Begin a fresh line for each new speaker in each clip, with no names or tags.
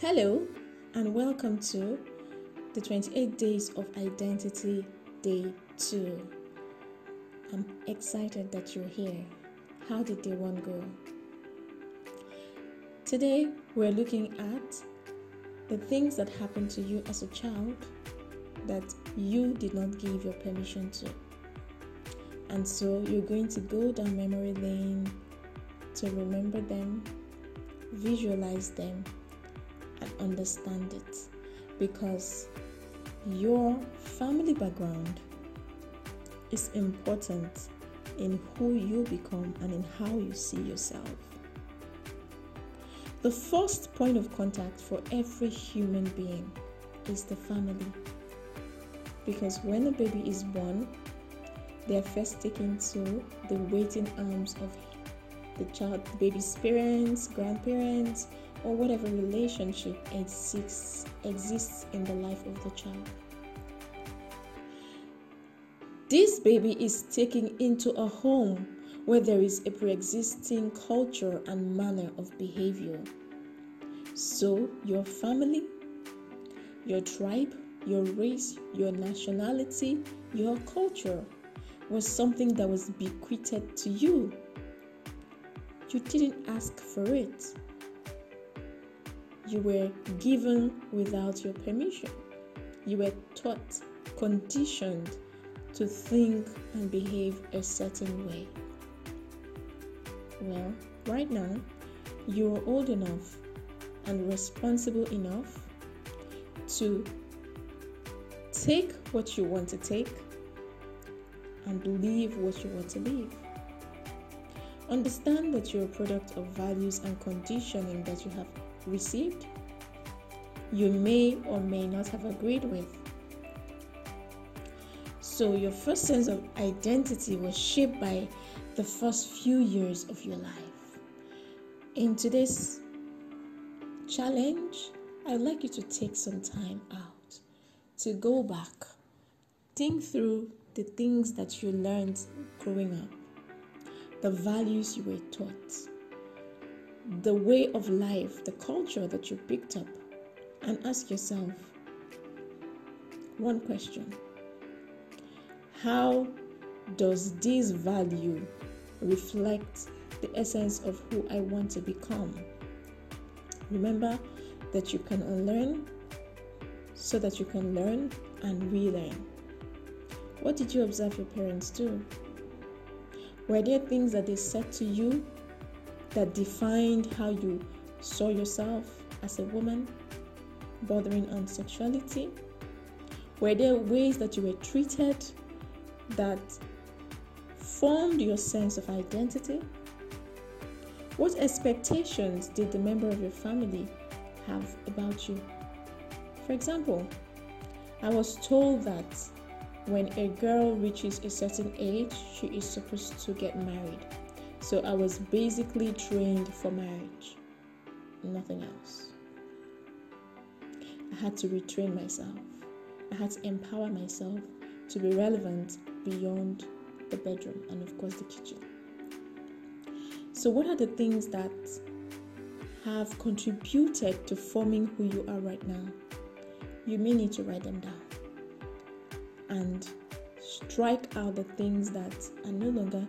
Hello, and welcome to the 28 Days of Identity Day 2. I'm excited that you're here. How did day one go? Today, we're looking at the things that happened to you as a child that you did not give your permission to. And so, you're going to go down memory lane to remember them, visualize them, and understand it because your family background is important in who you become and in how you see yourself. The first point of contact for every human being is the family. Because when a baby is born, they are first taken to the waiting arms of the child, the baby's parents, grandparents, or whatever relationship exists exists in the life of the child. This baby is taken into a home where there is a pre existing culture and manner of behavior. So, your family, your tribe, your race, your nationality, your culture was something that was bequeathed to you. You didn't ask for it you were given without your permission. You were taught, conditioned to think and behave a certain way. Well, right now, you are old enough and responsible enough to take what you want to take and leave what you want to leave. Understand that you're a product of values and conditioning that you have received, you may or may not have agreed with. So, your first sense of identity was shaped by the first few years of your life. In today's challenge, I'd like you to take some time out to go back, think through the things that you learned growing up, the values you were taught the way of life, the culture that you picked up, and ask yourself one question How does this value reflect the essence of who I want to become? Remember that you can unlearn so that you can learn and relearn. What did you observe your parents do? Were there things that they said to you that defined how you saw yourself as a woman, bordering on sexuality? Were there ways that you were treated that formed your sense of identity? What expectations did the member of your family have about you? For example, I was told that when a girl reaches a certain age, she is supposed to get married. So I was basically trained for marriage, nothing else. I had to retrain myself, I had to empower myself to be relevant beyond the bedroom and, of course, the kitchen. So, what are the things that have contributed to forming who you are right now? You may need to write them down and strike out the things that are no longer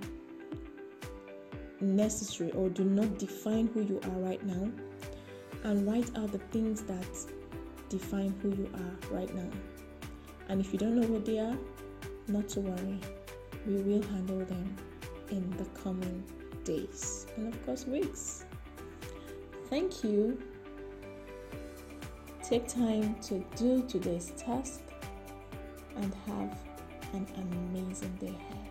necessary or do not define who you are right now and write out the things that define who you are right now. And if you don't know what they are, not to worry, we will handle them in the coming days and, of course, weeks. Thank you. Take time to do today's task and have an amazing day ahead.